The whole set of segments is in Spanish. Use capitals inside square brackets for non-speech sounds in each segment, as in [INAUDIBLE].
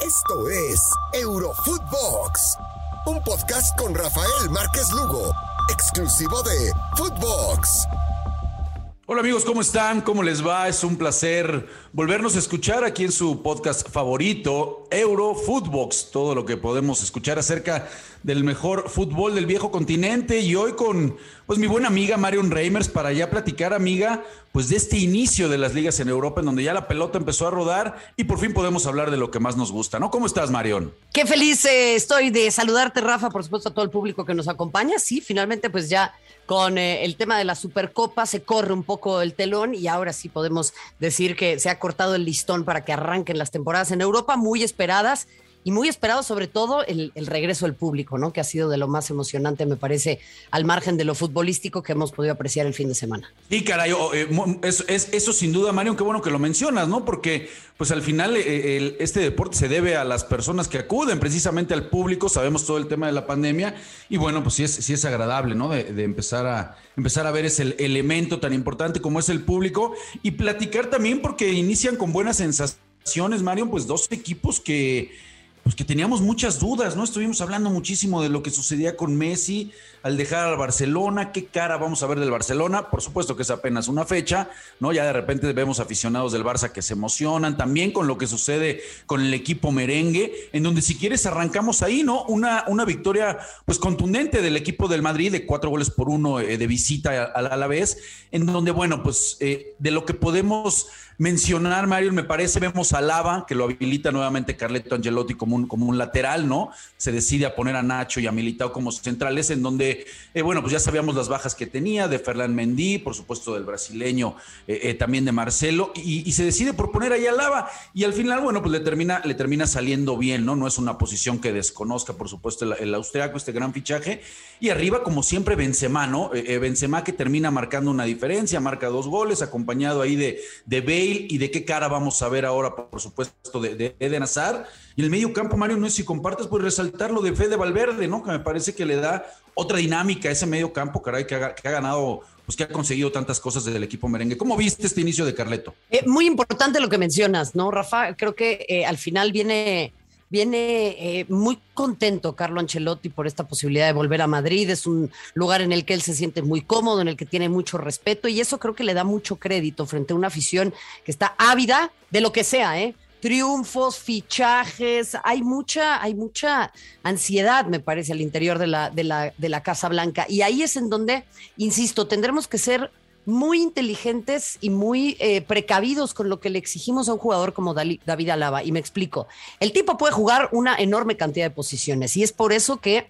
Esto es Eurofootbox, un podcast con Rafael Márquez Lugo, exclusivo de Footbox. Hola amigos, ¿cómo están? ¿Cómo les va? Es un placer volvernos a escuchar aquí en su podcast favorito, Eurofootbox, todo lo que podemos escuchar acerca del mejor fútbol del viejo continente y hoy con pues mi buena amiga Marion Reimers para ya platicar, amiga, pues de este inicio de las ligas en Europa en donde ya la pelota empezó a rodar y por fin podemos hablar de lo que más nos gusta, ¿no? ¿Cómo estás, Marion? Qué feliz eh, estoy de saludarte, Rafa, por supuesto a todo el público que nos acompaña. Sí, finalmente pues ya con eh, el tema de la Supercopa se corre un poco el telón y ahora sí podemos decir que se ha cortado el listón para que arranquen las temporadas en Europa, muy esperadas y muy esperado sobre todo el, regreso del público, ¿no? Que ha sido de lo más emocionante, me parece, al margen de lo futbolístico que hemos podido apreciar el fin de semana. Sí, caray, eh, eso, sin duda, Mario, qué bueno que lo mencionas, ¿no? Porque pues al final eh, este deporte se debe a las personas que acuden, precisamente al público, sabemos todo el tema de la pandemia y bueno, pues sí es, sí es agradable, ¿no? De, empezar, a, empezar a ver ese elemento tan importante como es el público y platicar también porque inician con buenas sensaciones, Mario, pues dos equipos que pues que teníamos muchas dudas, ¿no? Estuvimos hablando muchísimo de lo que sucedía con Messi al dejar al Barcelona, qué cara vamos a ver del Barcelona, por supuesto que es apenas una fecha, ¿no? Ya de repente vemos aficionados del Barça que se emocionan, también con lo que sucede con el equipo merengue, en donde si quieres arrancamos ahí, ¿no? Una, una victoria pues contundente del equipo del Madrid de cuatro goles por uno eh, de visita a, la vez, en donde, bueno, pues eh, de lo que podemos mencionar, Mario, me parece, vemos a Lava, que lo habilita nuevamente Carleto Angelotti como un, como un lateral, ¿no? Se decide a poner a Nacho y a Militao como centrales, en donde, eh, bueno, pues ya sabíamos las bajas que tenía, de Ferland Mendy, por supuesto del brasileño, eh, eh, también de Marcelo, y, se decide por poner ahí a Lava, y al final, bueno, pues le termina, le termina saliendo bien, ¿no? No es una posición que desconozca, por supuesto, el, austriaco, este gran fichaje, y arriba, como siempre, Benzema, ¿no? Benzema que termina marcando una diferencia, marca dos goles, acompañado ahí de, de Bale, y de qué cara vamos a ver ahora, por supuesto, de, Eden Hazard. Y el medio campo, Mario, no es si compartes, pues resaltar lo de Fede Valverde, ¿no? Que me parece que le da otra dinámica ese medio campo, caray, que ha, ganado pues que ha conseguido tantas cosas desde el equipo merengue. ¿Cómo viste este inicio de Carleto? Eh, muy importante lo que mencionas, ¿no, Rafa? Creo que eh, al final viene Viene eh, muy contento Carlo Ancelotti por esta posibilidad de volver a Madrid. Es un lugar en el que él se siente muy cómodo, en el que tiene mucho respeto y eso creo que le da mucho crédito frente a una afición que está ávida de lo que sea, ¿eh? Triunfos, fichajes, hay mucha, hay mucha ansiedad, me parece, al interior de la, de la, de la Casa Blanca. Y ahí es en donde, insisto, tendremos que ser muy inteligentes y muy eh, precavidos con lo que le exigimos a un jugador como David Alaba. Y me explico. El tipo puede jugar una enorme cantidad de posiciones y es por eso que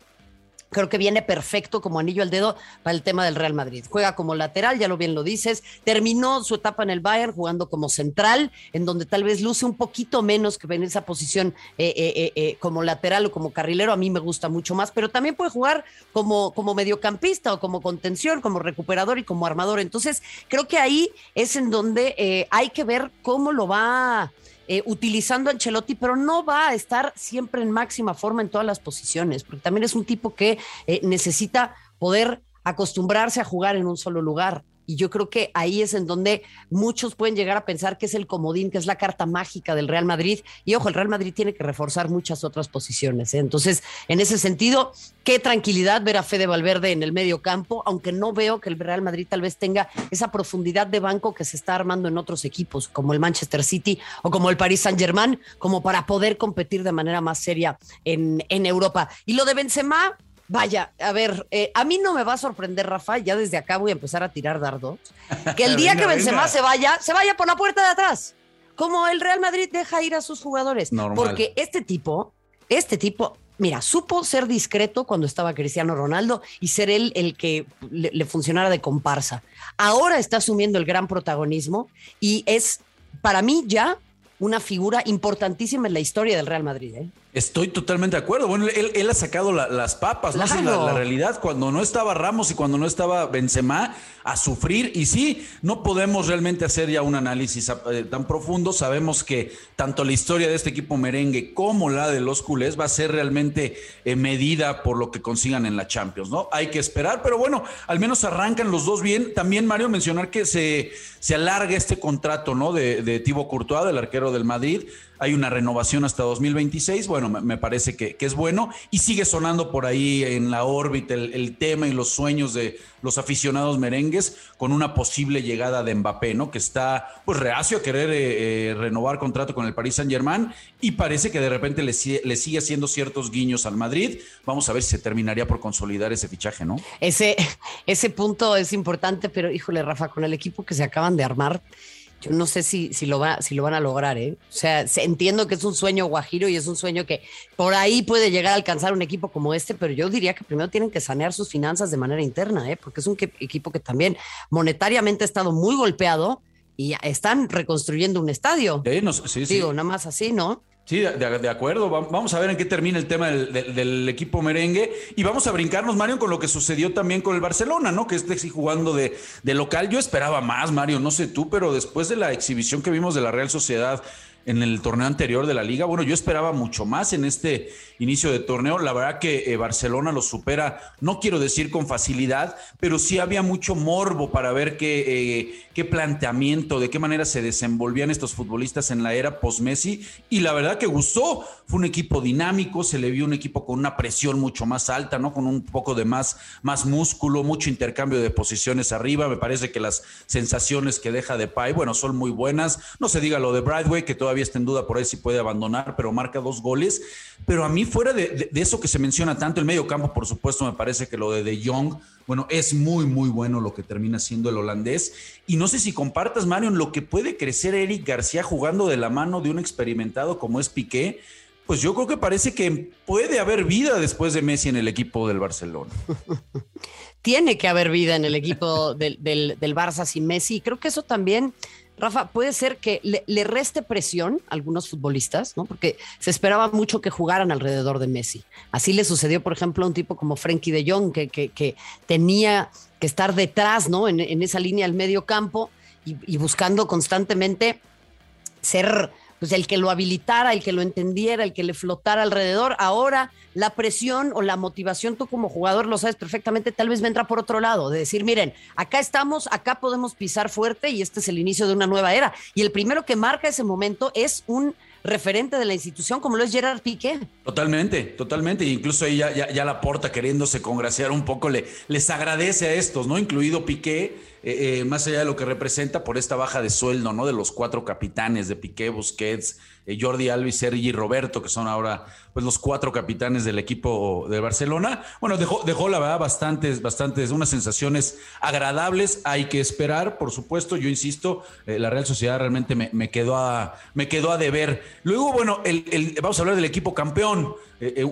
creo que viene perfecto como anillo al dedo para el tema del Real Madrid. Juega como lateral, ya lo bien lo dices, terminó su etapa en el Bayern jugando como central, en donde tal vez luce un poquito menos que en esa posición eh, eh, eh, como lateral o como carrilero, a mí me gusta mucho más, pero también puede jugar como, como mediocampista o como contención, como recuperador y como armador. Entonces, creo que ahí es en donde hay que ver cómo lo va eh, utilizando a Ancelotti, pero no va a estar siempre en máxima forma en todas las posiciones, porque también es un tipo que eh, necesita poder acostumbrarse a jugar en un solo lugar. Y yo creo que ahí es en donde muchos pueden llegar a pensar que es el comodín, que es la carta mágica del Real Madrid. Y ojo, el Real Madrid tiene que reforzar muchas otras posiciones. ¿eh? Entonces, en ese sentido, qué tranquilidad ver a Fede Valverde en el medio campo, aunque no veo que el Real Madrid tal vez tenga esa profundidad de banco que se está armando en otros equipos, como el Manchester City o como el Paris Saint Germain, como para poder competir de manera más seria en, en Europa. Y lo de Benzema, Vaya, a ver, eh, a mí no me va a sorprender, Rafa, ya desde acá voy a empezar a tirar dardos, [LAUGHS] que el día que Benzema se vaya, se vaya por la puerta de atrás, como el Real Madrid deja ir a sus jugadores. Porque este tipo, este tipo, mira, supo ser discreto cuando estaba Cristiano Ronaldo y ser él el que le, funcionara de comparsa. Ahora está asumiendo el gran protagonismo y es, para mí ya, una figura importantísima en la historia del Real Madrid. ¿eh? Estoy totalmente de acuerdo. Bueno, él, ha sacado las papas, ¿no? la, la, realidad. Cuando no estaba Ramos y cuando no estaba Benzema, a sufrir. Y sí, no podemos realmente hacer ya un análisis eh, tan profundo. Sabemos que tanto la historia de este equipo merengue como la de los culés va a ser realmente eh, medida por lo que consigan en la Champions, ¿no? Hay que esperar, pero bueno, al menos arrancan los dos bien. También, Mario, mencionar que se, se alarga este contrato, ¿no? De, de Thibaut Courtois, del arquero del Madrid hay una renovación hasta 2026, bueno, me, parece que, es bueno y sigue sonando por ahí en la órbita el, tema y los sueños de los aficionados merengues con una posible llegada de Mbappé, ¿no? Que está pues reacio a querer eh, eh, renovar contrato con el Paris Saint Germain y parece que de repente le, le sigue haciendo ciertos guiños al Madrid. Vamos a ver si se terminaría por consolidar ese fichaje, ¿no? Ese, ese punto es importante, pero híjole, Rafa, con el equipo que se acaban de armar yo no sé si, si, lo va, si lo van a lograr, ¿eh? O sea, entiendo que es un sueño guajiro y es un sueño que por ahí puede llegar a alcanzar un equipo como este, pero yo diría que primero tienen que sanear sus finanzas de manera interna, ¿eh? Porque es un equipo que también monetariamente ha estado muy golpeado y están reconstruyendo un estadio. Sí, sí, Digo, nada más así, ¿no? Sí, de, acuerdo. Vamos a ver en qué termina el tema del, equipo merengue. Y vamos a brincarnos, Mario, con lo que sucedió también con el Barcelona, ¿no? Que este sí jugando de, de local. Yo esperaba más, Mario, no sé tú, pero después de la exhibición que vimos de la Real Sociedad en el torneo anterior de la liga. Bueno, yo esperaba mucho más en este inicio de torneo. La verdad que eh, Barcelona lo supera, no quiero decir con facilidad, pero sí había mucho morbo para ver qué, eh, qué planteamiento, de qué manera se desenvolvían estos futbolistas en la era post-Messi. Y la verdad que gustó. Fue un equipo dinámico, se le vio un equipo con una presión mucho más alta, ¿no? Con un poco de más, más músculo, mucho intercambio de posiciones arriba. Me parece que las sensaciones que deja de Pai, bueno, son muy buenas. No se diga lo de Bradway, que todavía está en duda por ahí si puede abandonar, pero marca dos goles. Pero a mí, fuera de, eso que se menciona tanto, el medio campo, por supuesto, me parece que lo de De Jong, bueno, es muy, muy bueno lo que termina siendo el holandés. Y no sé si compartas, Mario, en lo que puede crecer Eric García jugando de la mano de un experimentado como es Piqué. Pues yo creo que parece que puede haber vida después de Messi en el equipo del Barcelona. [LAUGHS] Tiene que haber vida en el equipo del, del, del Barça sin Messi. Creo que eso también Rafa, puede ser que le, reste presión a algunos futbolistas, ¿no? Porque se esperaba mucho que jugaran alrededor de Messi. Así le sucedió, por ejemplo, a un tipo como Frenkie de Jong, que, que, tenía que estar detrás, ¿no? En, esa línea del medio campo y buscando constantemente ser pues el que lo habilitara, el que lo entendiera, el que le flotara alrededor. Ahora la presión o la motivación, tú como jugador lo sabes perfectamente, tal vez vendrá por otro lado, de decir, miren, acá estamos, acá podemos pisar fuerte y este es el inicio de una nueva era. Y el primero que marca ese momento es un referente de la institución como lo es Gerard Piqué. Totalmente, totalmente. incluso ahí ya, ya, la porta queriéndose congraciar un poco, le, les agradece a estos, ¿no? Incluido Piqué eh, eh, más allá de lo que representa por esta baja de sueldo, ¿no? De los cuatro capitanes de Piqué, Busquets, eh, Jordi Sergi y Roberto, que son ahora pues los cuatro capitanes del equipo de Barcelona. Bueno, dejó, dejó la verdad bastantes, bastantes, unas sensaciones agradables. Hay que esperar, por supuesto. Yo insisto, la Real Sociedad realmente me, quedó a, me quedó a deber. Luego, bueno, el, vamos a hablar del equipo campeón.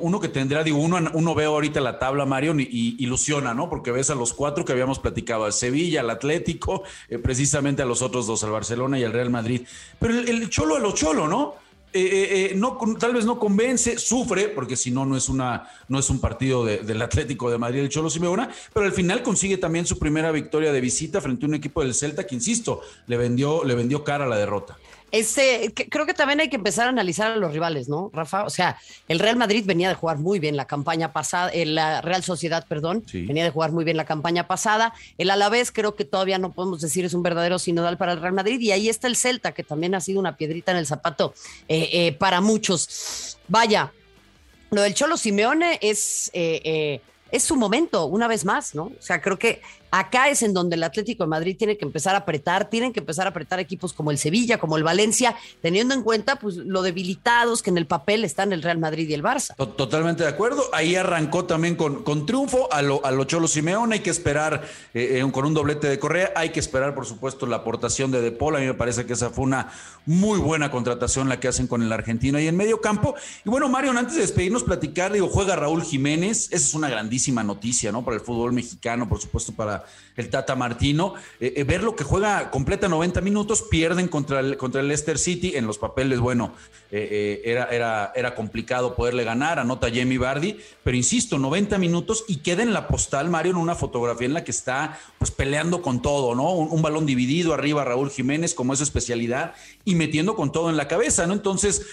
Uno que tendrá, digo, uno, uno ve ahorita la tabla, Mario, y, ilusiona, ¿no? Porque ves a los cuatro que habíamos platicado, al Sevilla, al Atlético, eh, precisamente a los otros dos, al Barcelona y al Real Madrid. Pero el, cholo a lo cholo, ¿no? Eh, eh, no, tal vez no convence, sufre, porque si no, no es, una, no es un partido del Atlético de Madrid, el Cholo Simeona, pero al final consigue también su primera victoria de visita frente a un equipo del Celta que, insisto, le vendió, le vendió cara a la derrota. Este, creo que también hay que empezar a analizar a los rivales, ¿no, Rafa? O sea, el Real Madrid venía de jugar muy bien la campaña pasada, eh, la Real Sociedad, perdón, venía de jugar muy bien la campaña pasada. El Alavés creo que todavía no podemos decir es un verdadero sinodal para el Real Madrid. Y ahí está el Celta, que también ha sido una piedrita en el zapato eh, eh, para muchos. Vaya, lo del Cholo Simeone es... es su momento, una vez más, ¿no? O sea, creo que Acá es en donde el Atlético de Madrid tiene que empezar a apretar, tienen que empezar a apretar equipos como el Sevilla, como el Valencia, teniendo en cuenta pues lo debilitados que en el papel están el Real Madrid y el Barça. Totalmente de acuerdo. Ahí arrancó también con, con triunfo a lo, a lo Cholo Simeón. Hay que esperar eh, eh, con un doblete de Correa. Hay que esperar, por supuesto, la aportación de De Paul. A mí me parece que esa fue una muy buena contratación la que hacen con el argentino ahí en medio campo. Y bueno, Mario, antes de despedirnos, platicar, digo, juega Raúl Jiménez. Esa es una grandísima noticia, ¿no? Para el fútbol mexicano, por supuesto, para el Tata Martino. Eh, eh, ver lo que juega completa 90 minutos, pierden contra el, contra el Leicester City. En los papeles, bueno, eh, era, era, era complicado poderle ganar, anota Jamie Bardi, pero insisto, 90 minutos y queda en la postal, Mario, en una fotografía en la que está pues peleando con todo, ¿no? Un, un balón dividido arriba Raúl Jiménez como es su especialidad y metiendo con todo en la cabeza, ¿no? Entonces,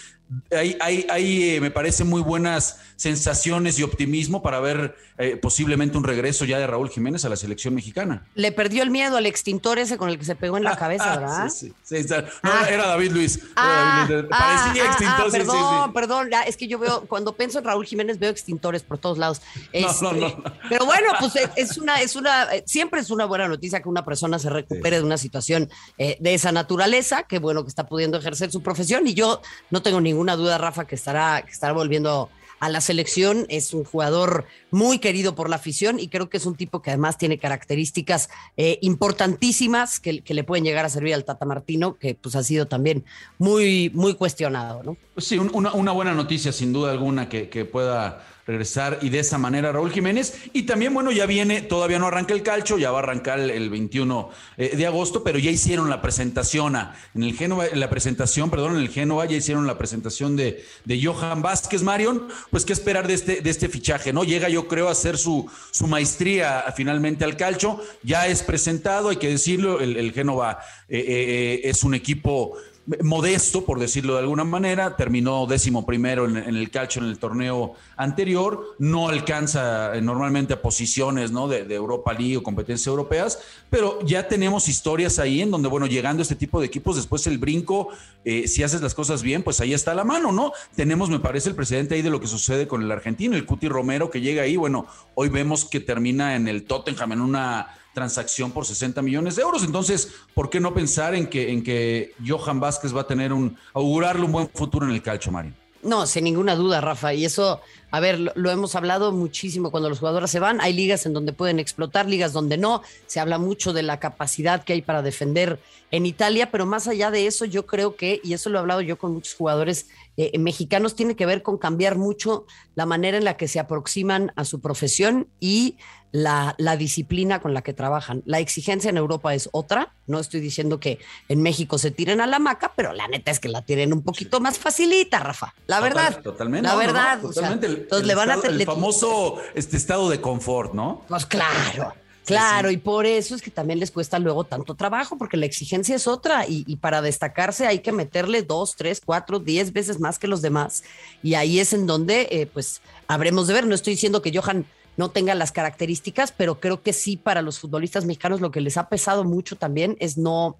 hay, hay, hay eh, me parece, muy buenas sensaciones y optimismo para ver eh, posiblemente un regreso ya de Raúl Jiménez a la selección mexicana. Le perdió el miedo al extintor ese con el que se pegó en la [LAUGHS] cabeza, ¿verdad? Sí, sí, sí, no, ah. era David Luis. Ah, David Luis. Parecía ah, extintor. perdón, perdón. Es que yo veo, cuando pienso en Raúl Jiménez, veo extintores por todos lados. [LAUGHS] no, no, este, pero bueno, [LAUGHS] pues eh, es una, es una, siempre es una buena noticia que una persona se recupere de una situación de esa naturaleza. Qué bueno que está pudiendo ejercer su profesión. Y yo no tengo ninguna duda, Rafa, que estará, que estará volviendo a la selección. Es un jugador muy querido por la afición y creo que es un tipo que además tiene características eh, importantísimas que, que, le pueden llegar a servir al Tata Martino, que pues ha sido también muy, muy cuestionado, ¿no? Sí, una, una, buena noticia sin duda alguna que, que pueda regresar y de esa manera Raúl Jiménez. Y también, bueno, ya viene, todavía no arranca el calcho, ya va a arrancar el 21 eh, de agosto, pero ya hicieron la presentación en el Génova, la presentación, perdón, en el Génova ya hicieron la presentación de, de Johan Vázquez Marion. Pues qué esperar de este, de este fichaje, ¿no? Llega, yo creo, a hacer su, su maestría finalmente al calcho. Ya es presentado, hay que decirlo, el, el Génova eh, eh, es un equipo modesto, por decirlo de alguna manera, terminó décimo primero en, el calcio en el torneo anterior, no alcanza eh, normalmente a posiciones ¿no? de, Europa League o competencias europeas, pero ya tenemos historias ahí en donde, bueno, llegando a este tipo de equipos, después el brinco, eh, si haces las cosas bien, pues ahí está la mano, ¿no? Tenemos, me parece, el presidente ahí de lo que sucede con el argentino, el Cuti Romero, que llega ahí, bueno, hoy vemos que termina en el Tottenham en una transacción por 60 millones de euros. Entonces, ¿por qué no pensar en que, en que Johan Vázquez va a tener un, augurarle un buen futuro en el calcio, Mario? No, sin ninguna duda, Rafa. Y eso, a ver, lo, hemos hablado muchísimo cuando los jugadores se van. Hay ligas en donde pueden explotar, ligas donde no. Se habla mucho de la capacidad que hay para defender en Italia, pero más allá de eso, yo creo que, y eso lo he hablado yo con muchos jugadores eh, mexicanos, tiene que ver con cambiar mucho la manera en la que se aproximan a su profesión y la, la, disciplina con la que trabajan. La exigencia en Europa es otra. No estoy diciendo que en México se tiren a la maca, pero la neta es que la tienen un poquito más facilita, Rafa. La verdad. Totalmente. La verdad. totalmente. Entonces le van a el famoso este estado de confort, ¿no? Pues claro. Claro, y por eso es que también les cuesta luego tanto trabajo, porque la exigencia es otra y, y, para destacarse hay que meterle dos, tres, cuatro, diez veces más que los demás. Y ahí es en donde, eh, pues, habremos de ver. No estoy diciendo que Johan no tenga las características, pero creo que sí para los futbolistas mexicanos lo que les ha pesado mucho también es no,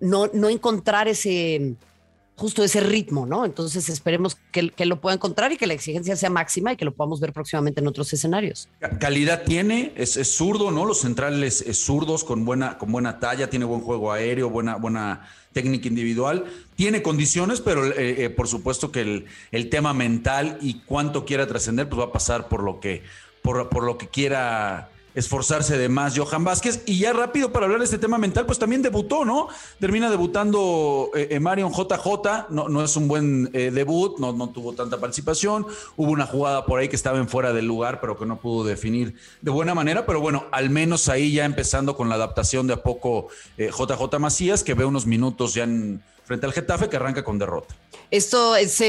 no, no encontrar ese justo ese ritmo, ¿no? Entonces esperemos que, que, lo pueda encontrar y que la exigencia sea máxima y que lo podamos ver próximamente en otros escenarios. Calidad tiene, es, es zurdo, ¿no? Los centrales es zurdos con buena, con buena talla, tiene buen juego aéreo, buena, buena técnica individual, tiene condiciones, pero eh, eh, por supuesto que el, el tema mental y cuánto quiera trascender, pues va a pasar por lo que por, lo que quiera esforzarse de más Johan Vázquez. Y ya rápido para hablar de este tema mental, pues también debutó, ¿no? Termina debutando eh, eh Marion JJ, no, no es un buen eh, debut, no, no tuvo tanta participación. Hubo una jugada por ahí que estaba en fuera del lugar, pero que no pudo definir de buena manera. Pero bueno, al menos ahí ya empezando con la adaptación de a poco JJ eh, Macías, que ve unos minutos ya en frente al Getafe que arranca con derrota. Esto es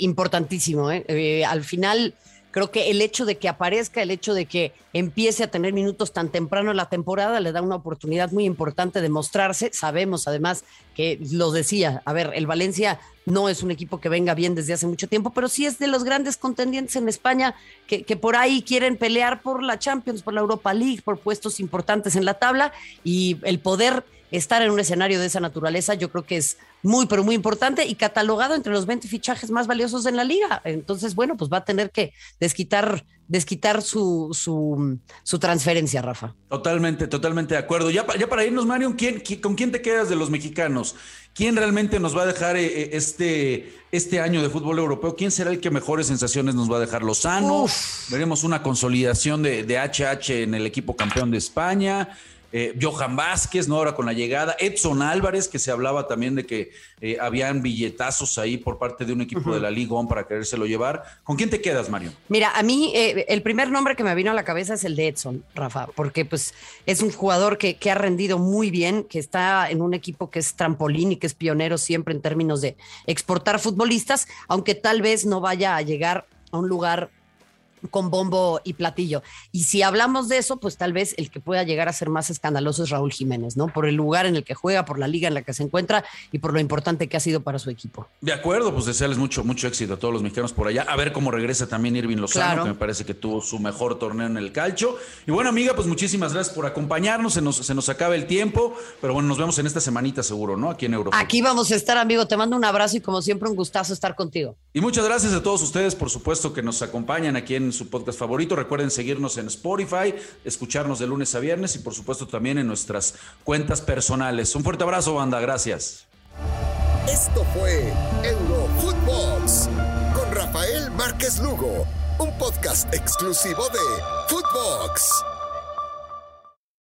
importantísimo. al final, Creo que el hecho de que aparezca, el hecho de que empiece a tener minutos tan temprano en la temporada, le da una oportunidad muy importante de mostrarse. Sabemos además que lo decía, a ver, el Valencia no es un equipo que venga bien desde hace mucho tiempo, pero sí es de los grandes contendientes en España que, que por ahí quieren pelear por la Champions, por la Europa League, por puestos importantes en la tabla y el poder estar en un escenario de esa naturaleza, yo creo que es muy, pero muy importante y catalogado entre los 20 fichajes más valiosos en la liga. Entonces, bueno, pues va a tener que desquitar, desquitar su, su, su transferencia, Rafa. Totalmente, totalmente de acuerdo. Ya, ya para irnos, Mario, ¿quién, ¿con quién te quedas de los mexicanos? ¿Quién realmente nos va a dejar eh, eh, este, este año de fútbol europeo? ¿Quién será el que mejores sensaciones nos va a dejar? ¿Lozano? Veremos una consolidación de, de HH en el equipo campeón de España. Eh, Johan Vázquez, ¿no? Ahora con la llegada, Edson Álvarez, que se hablaba también de que eh, habían billetazos ahí por parte de un equipo de la Liga para querérselo llevar. ¿Con quién te quedas, Mario? Mira, a mí eh, el primer nombre que me vino a la cabeza es el de Edson, Rafa, porque pues es un jugador que, que ha rendido muy bien, que está en un equipo que es trampolín y que es pionero siempre en términos de exportar futbolistas, aunque tal vez no vaya a llegar a un lugar con bombo y platillo. Y si hablamos de eso, pues tal vez el que pueda llegar a ser más escandaloso es Raúl Jiménez, ¿no? Por el lugar en el que juega, por la liga en la que se encuentra y por lo importante que ha sido para su equipo. De acuerdo, pues desearles mucho, mucho éxito a todos los mexicanos por allá. A ver cómo regresa también Irving Lozano, que me parece que tuvo su mejor torneo en el calcho. Y bueno, amiga, pues muchísimas gracias por acompañarnos. Se nos, se nos acaba el tiempo, pero bueno, nos vemos en esta semanita seguro, ¿no? Aquí en Europa. Aquí vamos a estar, amigo. Te mando un abrazo y como siempre un gustazo estar contigo. Y muchas gracias a todos ustedes, por supuesto, que nos acompañan aquí su podcast favorito. Recuerden seguirnos en Spotify, escucharnos de lunes a viernes y por supuesto también en nuestras cuentas personales. Un fuerte abrazo, banda. Gracias. Esto fue Eurofootbox con Rafael Márquez Lugo, un podcast exclusivo de Footbox.